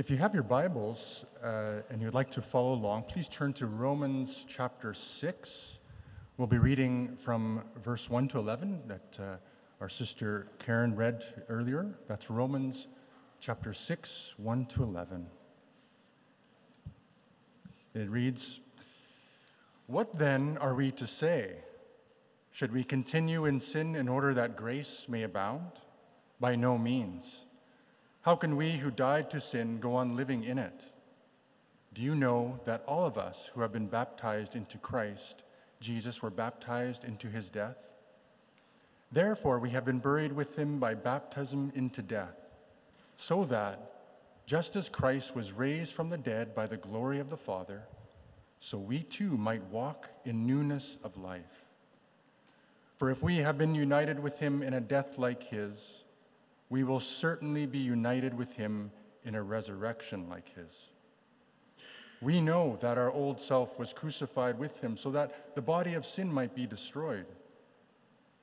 If you have your Bibles uh, and you'd like to follow along, please turn to Romans chapter 6. We'll be reading from verse 1 to 11 that uh, our sister Karen read earlier. That's Romans chapter 6, 1 to 11. It reads What then are we to say? Should we continue in sin in order that grace may abound? By no means. How can we who died to sin go on living in it? Do you know that all of us who have been baptized into Christ, Jesus, were baptized into his death? Therefore, we have been buried with him by baptism into death, so that, just as Christ was raised from the dead by the glory of the Father, so we too might walk in newness of life. For if we have been united with him in a death like his, we will certainly be united with him in a resurrection like his. We know that our old self was crucified with him so that the body of sin might be destroyed,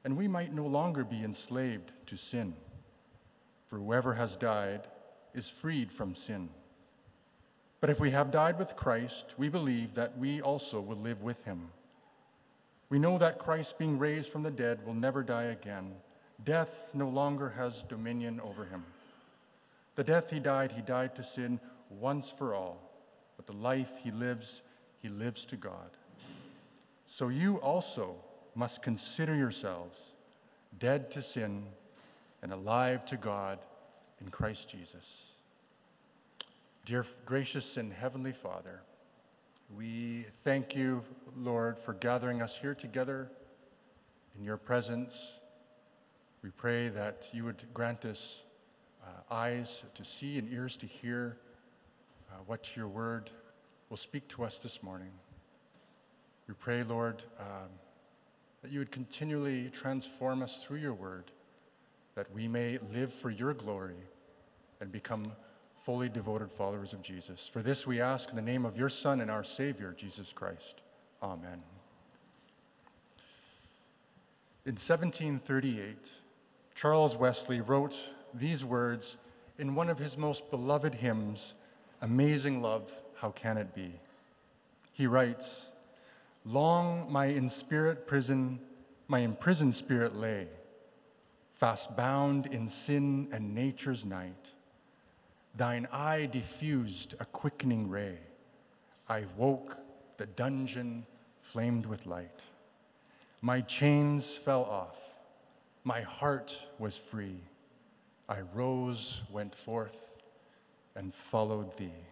and we might no longer be enslaved to sin. For whoever has died is freed from sin. But if we have died with Christ, we believe that we also will live with him. We know that Christ, being raised from the dead, will never die again. Death no longer has dominion over him. The death he died, he died to sin once for all, but the life he lives, he lives to God. So you also must consider yourselves dead to sin and alive to God in Christ Jesus. Dear gracious and heavenly Father, we thank you, Lord, for gathering us here together in your presence. We pray that you would grant us uh, eyes to see and ears to hear uh, what your word will speak to us this morning. We pray, Lord, um, that you would continually transform us through your word, that we may live for your glory and become fully devoted followers of Jesus. For this we ask in the name of your Son and our Savior, Jesus Christ. Amen. In 1738, Charles Wesley wrote these words in one of his most beloved hymns, Amazing Love, How Can It Be? He writes, Long my in spirit prison, my imprisoned spirit lay, fast bound in sin and nature's night. Thine eye diffused a quickening ray. I woke, the dungeon flamed with light. My chains fell off, my heart was free. I rose, went forth, and followed thee.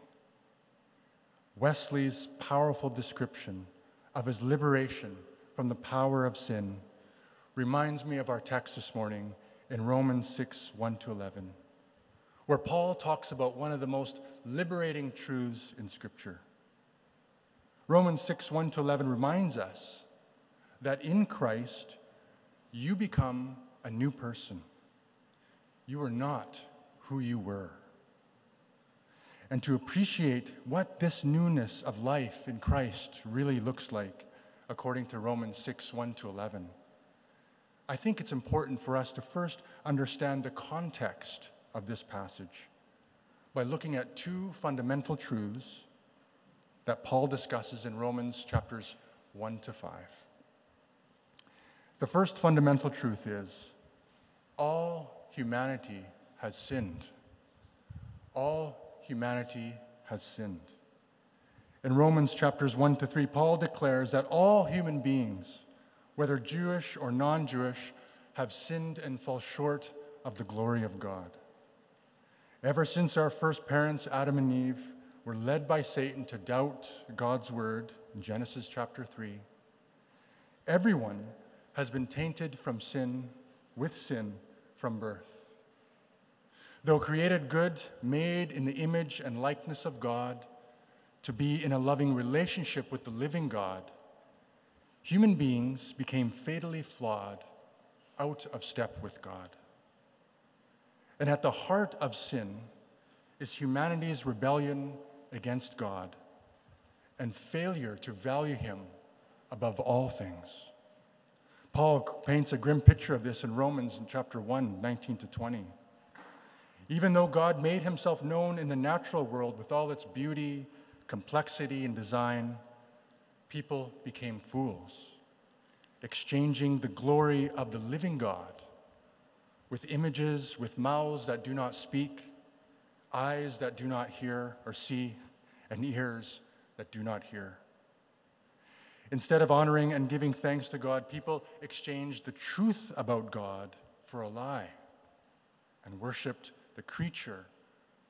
Wesley's powerful description of his liberation from the power of sin reminds me of our text this morning in Romans 6 1 to 11 where Paul talks about one of the most liberating truths in Scripture. Romans 6 1 to 11 reminds us that in Christ, you become a new person. You are not who you were. And to appreciate what this newness of life in Christ really looks like, according to Romans 6 1 to 11, I think it's important for us to first understand the context of this passage by looking at two fundamental truths that Paul discusses in Romans chapters 1 to 5. The first fundamental truth is all humanity has sinned. All humanity has sinned. In Romans chapters 1 to 3, Paul declares that all human beings, whether Jewish or non Jewish, have sinned and fall short of the glory of God. Ever since our first parents, Adam and Eve, were led by Satan to doubt God's word in Genesis chapter 3, everyone has been tainted from sin, with sin, from birth. Though created good, made in the image and likeness of God, to be in a loving relationship with the living God, human beings became fatally flawed, out of step with God. And at the heart of sin is humanity's rebellion against God and failure to value Him above all things. Paul paints a grim picture of this in Romans in chapter 1, 19 to 20. Even though God made himself known in the natural world with all its beauty, complexity, and design, people became fools, exchanging the glory of the living God with images with mouths that do not speak, eyes that do not hear or see, and ears that do not hear. Instead of honoring and giving thanks to God, people exchanged the truth about God for a lie and worshiped the creature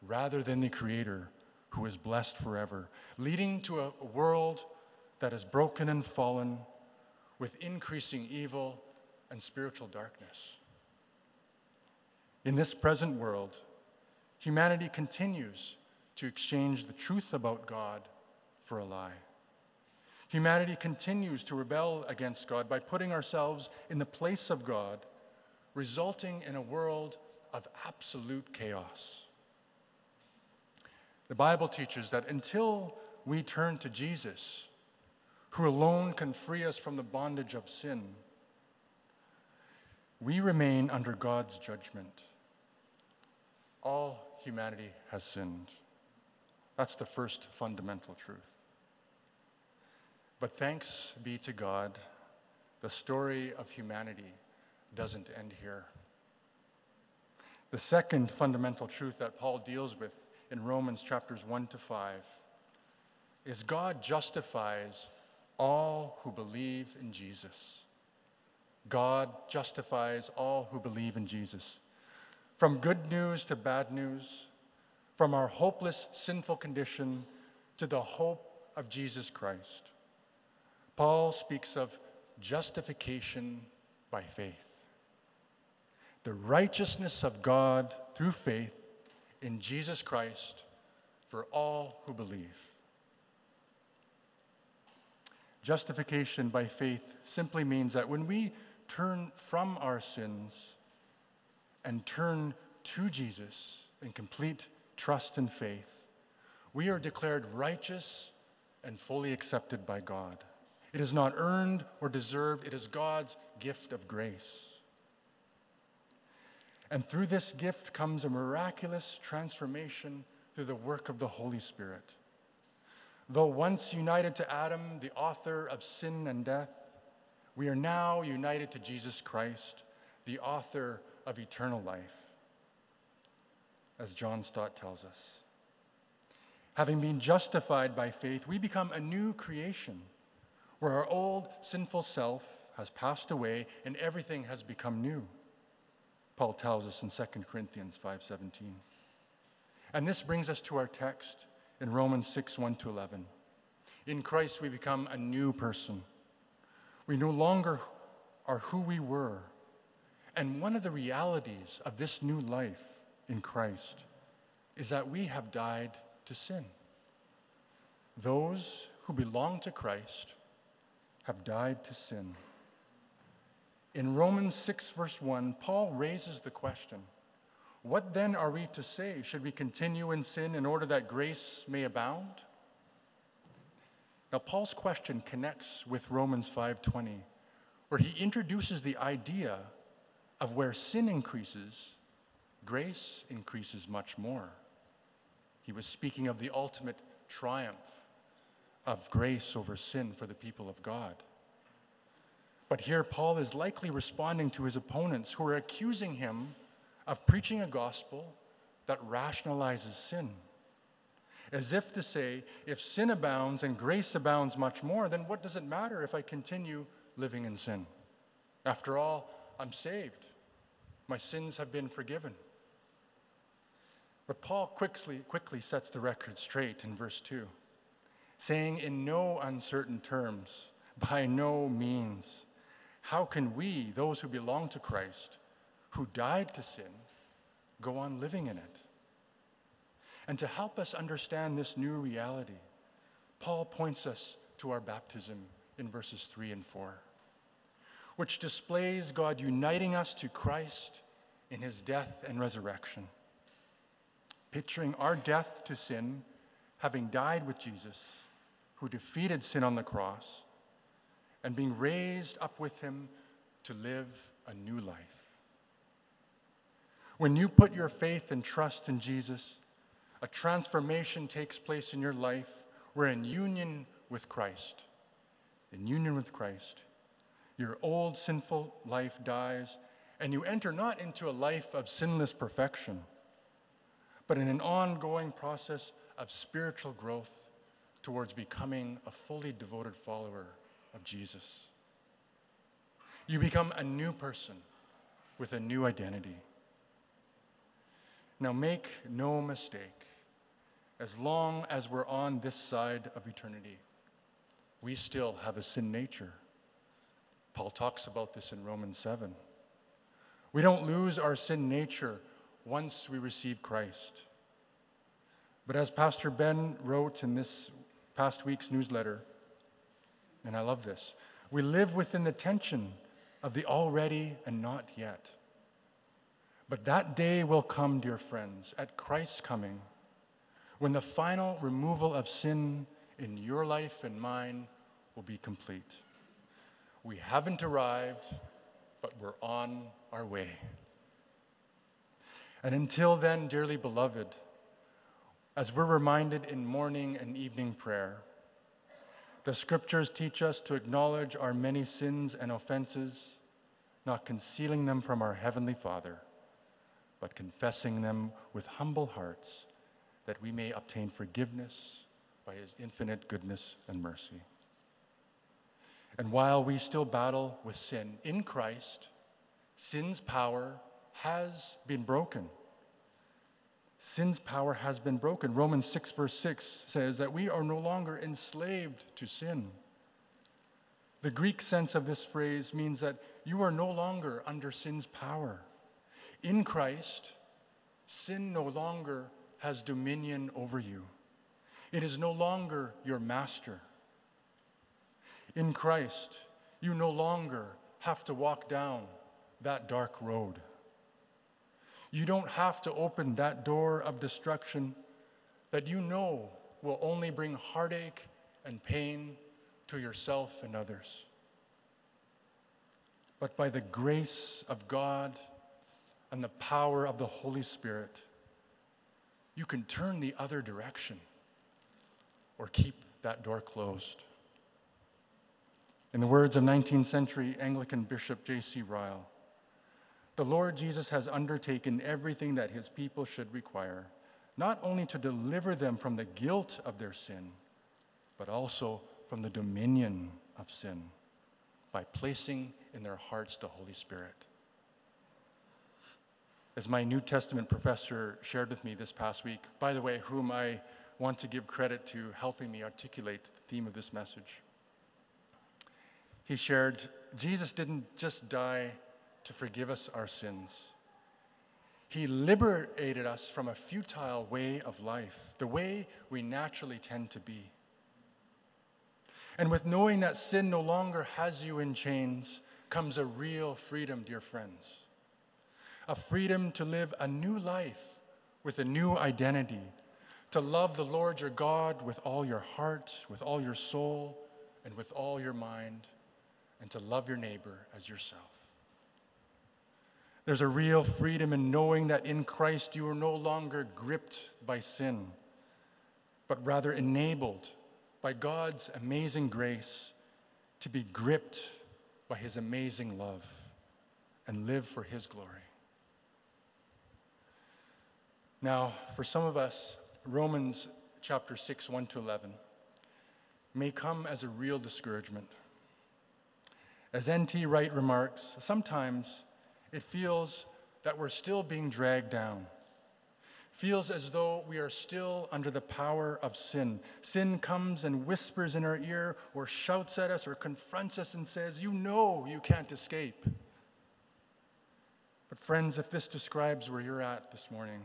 rather than the creator who is blessed forever, leading to a world that is broken and fallen with increasing evil and spiritual darkness. In this present world, humanity continues to exchange the truth about God for a lie. Humanity continues to rebel against God by putting ourselves in the place of God, resulting in a world of absolute chaos. The Bible teaches that until we turn to Jesus, who alone can free us from the bondage of sin, we remain under God's judgment. All humanity has sinned. That's the first fundamental truth. But thanks be to God, the story of humanity doesn't end here. The second fundamental truth that Paul deals with in Romans chapters 1 to 5 is God justifies all who believe in Jesus. God justifies all who believe in Jesus. From good news to bad news, from our hopeless, sinful condition to the hope of Jesus Christ. Paul speaks of justification by faith. The righteousness of God through faith in Jesus Christ for all who believe. Justification by faith simply means that when we turn from our sins and turn to Jesus in complete trust and faith, we are declared righteous and fully accepted by God. It is not earned or deserved, it is God's gift of grace. And through this gift comes a miraculous transformation through the work of the Holy Spirit. Though once united to Adam, the author of sin and death, we are now united to Jesus Christ, the author of eternal life, as John Stott tells us. Having been justified by faith, we become a new creation where our old sinful self has passed away and everything has become new. Paul tells us in 2 Corinthians 5:17. And this brings us to our text in Romans 6, 1 to 11. In Christ we become a new person. We no longer are who we were. And one of the realities of this new life in Christ is that we have died to sin. Those who belong to Christ have died to sin. In Romans 6, verse 1, Paul raises the question What then are we to say? Should we continue in sin in order that grace may abound? Now, Paul's question connects with Romans 5:20, where he introduces the idea of where sin increases, grace increases much more. He was speaking of the ultimate triumph of grace over sin for the people of God. But here, Paul is likely responding to his opponents who are accusing him of preaching a gospel that rationalizes sin. As if to say, if sin abounds and grace abounds much more, then what does it matter if I continue living in sin? After all, I'm saved. My sins have been forgiven. But Paul quickly, quickly sets the record straight in verse 2 saying in no uncertain terms, by no means, how can we, those who belong to Christ, who died to sin, go on living in it? And to help us understand this new reality, Paul points us to our baptism in verses 3 and 4, which displays God uniting us to Christ in his death and resurrection. Picturing our death to sin, having died with Jesus who defeated sin on the cross and being raised up with him to live a new life. When you put your faith and trust in Jesus, a transformation takes place in your life. We're in union with Christ. In union with Christ. Your old sinful life dies, and you enter not into a life of sinless perfection, but in an ongoing process of spiritual growth towards becoming a fully devoted follower of Jesus. You become a new person with a new identity. Now, make no mistake, as long as we're on this side of eternity, we still have a sin nature. Paul talks about this in Romans 7. We don't lose our sin nature once we receive Christ. But as Pastor Ben wrote in this past week's newsletter, and I love this, we live within the tension of the already and not yet. But that day will come, dear friends, at Christ's coming, when the final removal of sin in your life and mine will be complete. We haven't arrived, but we're on our way. And until then, dearly beloved, as we're reminded in morning and evening prayer, the scriptures teach us to acknowledge our many sins and offenses, not concealing them from our Heavenly Father, but confessing them with humble hearts that we may obtain forgiveness by His infinite goodness and mercy. And while we still battle with sin, in Christ, sin's power has been broken. Sin's power has been broken. Romans 6, verse 6 says that we are no longer enslaved to sin. The Greek sense of this phrase means that you are no longer under sin's power. In Christ, sin no longer has dominion over you, it is no longer your master. In Christ, you no longer have to walk down that dark road. You don't have to open that door of destruction that you know will only bring heartache and pain to yourself and others. But by the grace of God and the power of the Holy Spirit, you can turn the other direction or keep that door closed. In the words of 19th century Anglican Bishop J.C. Ryle, the Lord Jesus has undertaken everything that his people should require, not only to deliver them from the guilt of their sin, but also from the dominion of sin by placing in their hearts the Holy Spirit. As my New Testament professor shared with me this past week, by the way, whom I want to give credit to helping me articulate the theme of this message he shared Jesus didn't just die to forgive us our sins. He liberated us from a futile way of life, the way we naturally tend to be. And with knowing that sin no longer has you in chains comes a real freedom, dear friends. A freedom to live a new life with a new identity, to love the Lord your God with all your heart, with all your soul, and with all your mind and to love your neighbor as yourself. There's a real freedom in knowing that in Christ you are no longer gripped by sin, but rather enabled by God's amazing grace to be gripped by his amazing love and live for his glory. Now, for some of us, Romans chapter 6, 1 to 11 may come as a real discouragement. As N.T. Wright remarks, sometimes it feels that we're still being dragged down. Feels as though we are still under the power of sin. Sin comes and whispers in our ear, or shouts at us, or confronts us and says, You know you can't escape. But, friends, if this describes where you're at this morning,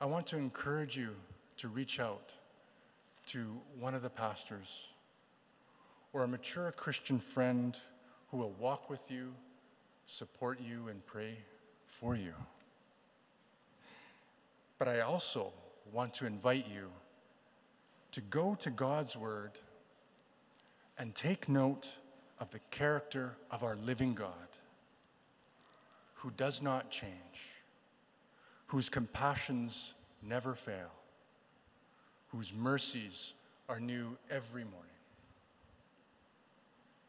I want to encourage you to reach out to one of the pastors or a mature Christian friend who will walk with you, support you, and pray for you. But I also want to invite you to go to God's Word and take note of the character of our living God, who does not change, whose compassions never fail, whose mercies are new every morning.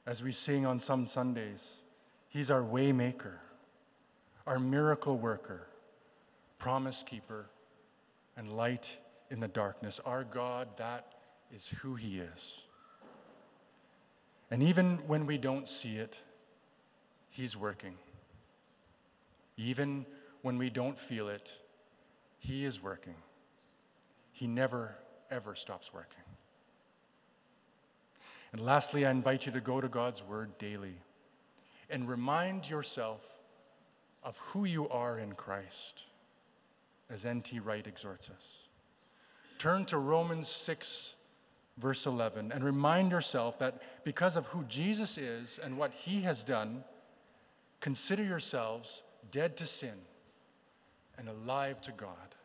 As we sing on some Sundays, He's our waymaker, our miracle worker, promise keeper, and light in the darkness. Our God, that is who He is. And even when we don't see it, He's working. Even when we don't feel it, He is working. He never, ever stops working. And lastly, I invite you to go to God's Word daily and remind yourself of who you are in Christ, as N.T. Wright exhorts us. Turn to Romans 6, verse 11, and remind yourself that because of who Jesus is and what he has done, consider yourselves dead to sin and alive to God.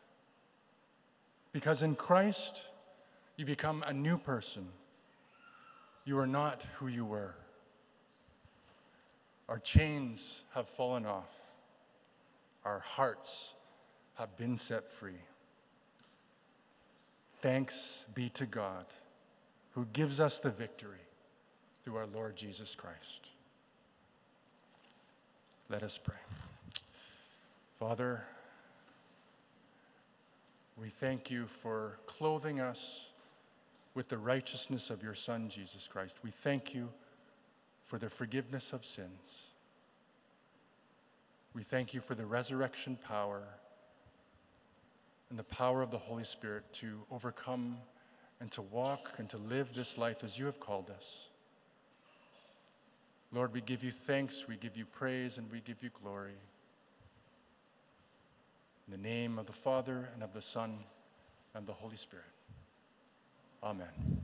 Because in Christ, you become a new person you are not who you were. Our chains have fallen off. Our hearts have been set free. Thanks be to God who gives us the victory through our Lord Jesus Christ. Let us pray. Father, we thank you for clothing us with the righteousness of your Son, Jesus Christ. We thank you for the forgiveness of sins. We thank you for the resurrection power and the power of the Holy Spirit to overcome and to walk and to live this life as you have called us. Lord, we give you thanks, we give you praise, and we give you glory. In the name of the Father, and of the Son, and the Holy Spirit. Amen.